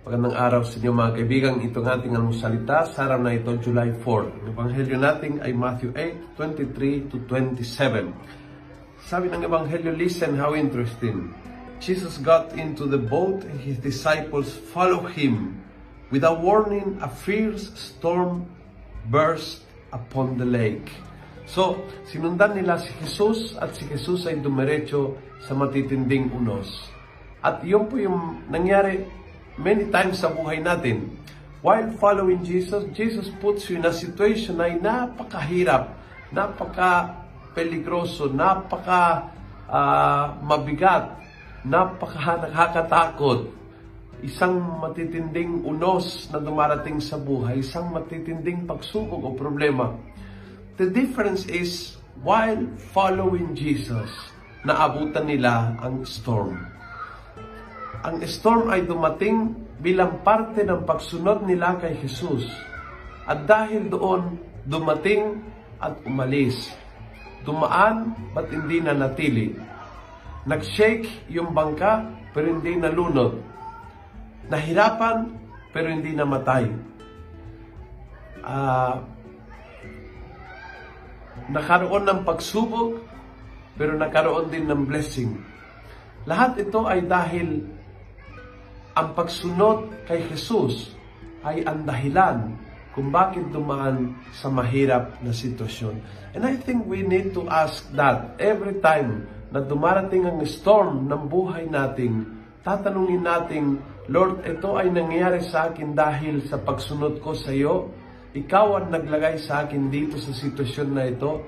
magandang araw sa inyo mga kaibigan. Ito ng ating almusalita sa araw na ito, July 4. Ang Ebanghelyo natin ay Matthew 8, 23 to 27. Sabi ng Ebanghelyo, listen how interesting. Jesus got into the boat and his disciples followed him. Without warning, a fierce storm burst upon the lake. So, sinundan nila si Jesus at si Jesus ay dumiretso sa matitinding unos. At yun po yung nangyari many times sa buhay natin. While following Jesus, Jesus puts you in a situation na napakahirap, napaka-peligroso, napaka uh, mabigat, napaka nakakatakot. Isang matitinding unos na dumarating sa buhay, isang matitinding pagsubok o problema. The difference is, while following Jesus, naabutan nila ang storm ang storm ay dumating bilang parte ng pagsunod nila kay Jesus. At dahil doon, dumating at umalis. Dumaan, ba't hindi na natili? Nag-shake yung bangka, pero hindi nalunod. Nahirapan, pero hindi namatay. Uh, nakaroon ng pagsubok, pero nakaroon din ng blessing. Lahat ito ay dahil ang pagsunod kay Jesus ay ang dahilan kung bakit dumaan sa mahirap na sitwasyon. And I think we need to ask that every time na dumarating ang storm ng buhay natin, tatanungin natin, Lord, ito ay nangyayari sa akin dahil sa pagsunod ko sa iyo. Ikaw ang naglagay sa akin dito sa sitwasyon na ito.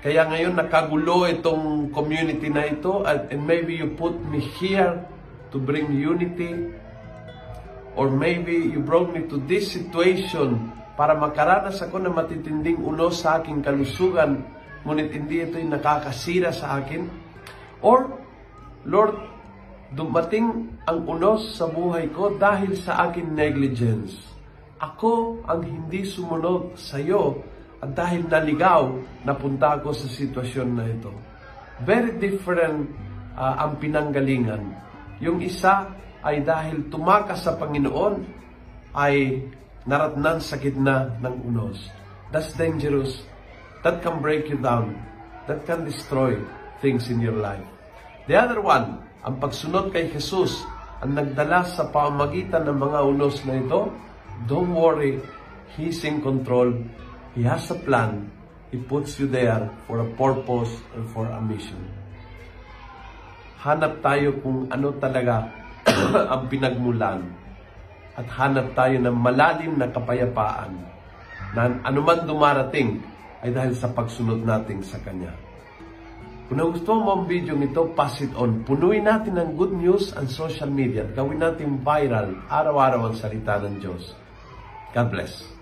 Kaya ngayon nakagulo itong community na ito and maybe you put me here to bring unity Or maybe you brought me to this situation para makaranas ako ng matitinding ulo sa aking kalusugan, ngunit hindi ito'y nakakasira sa akin. Or, Lord, dumating ang unos sa buhay ko dahil sa akin negligence. Ako ang hindi sumunod sa iyo at dahil naligaw, napunta ako sa sitwasyon na ito. Very different uh, ang pinanggalingan. Yung isa, ay dahil tumakas sa Panginoon ay naratnan sa gitna ng unos. That's dangerous. That can break you down. That can destroy things in your life. The other one, ang pagsunod kay Jesus, ang nagdala sa pamagitan ng mga unos na ito, don't worry, He's in control. He has a plan. He puts you there for a purpose and for a mission. Hanap tayo kung ano talaga ang pinagmulan at hanap tayo ng malalim na kapayapaan na anuman dumarating ay dahil sa pagsunod natin sa Kanya. Kung nagustuhan mo ang video ito, pass it on. Punuin natin ng good news ang social media at gawin natin viral araw-araw ang salita ng Diyos. God bless.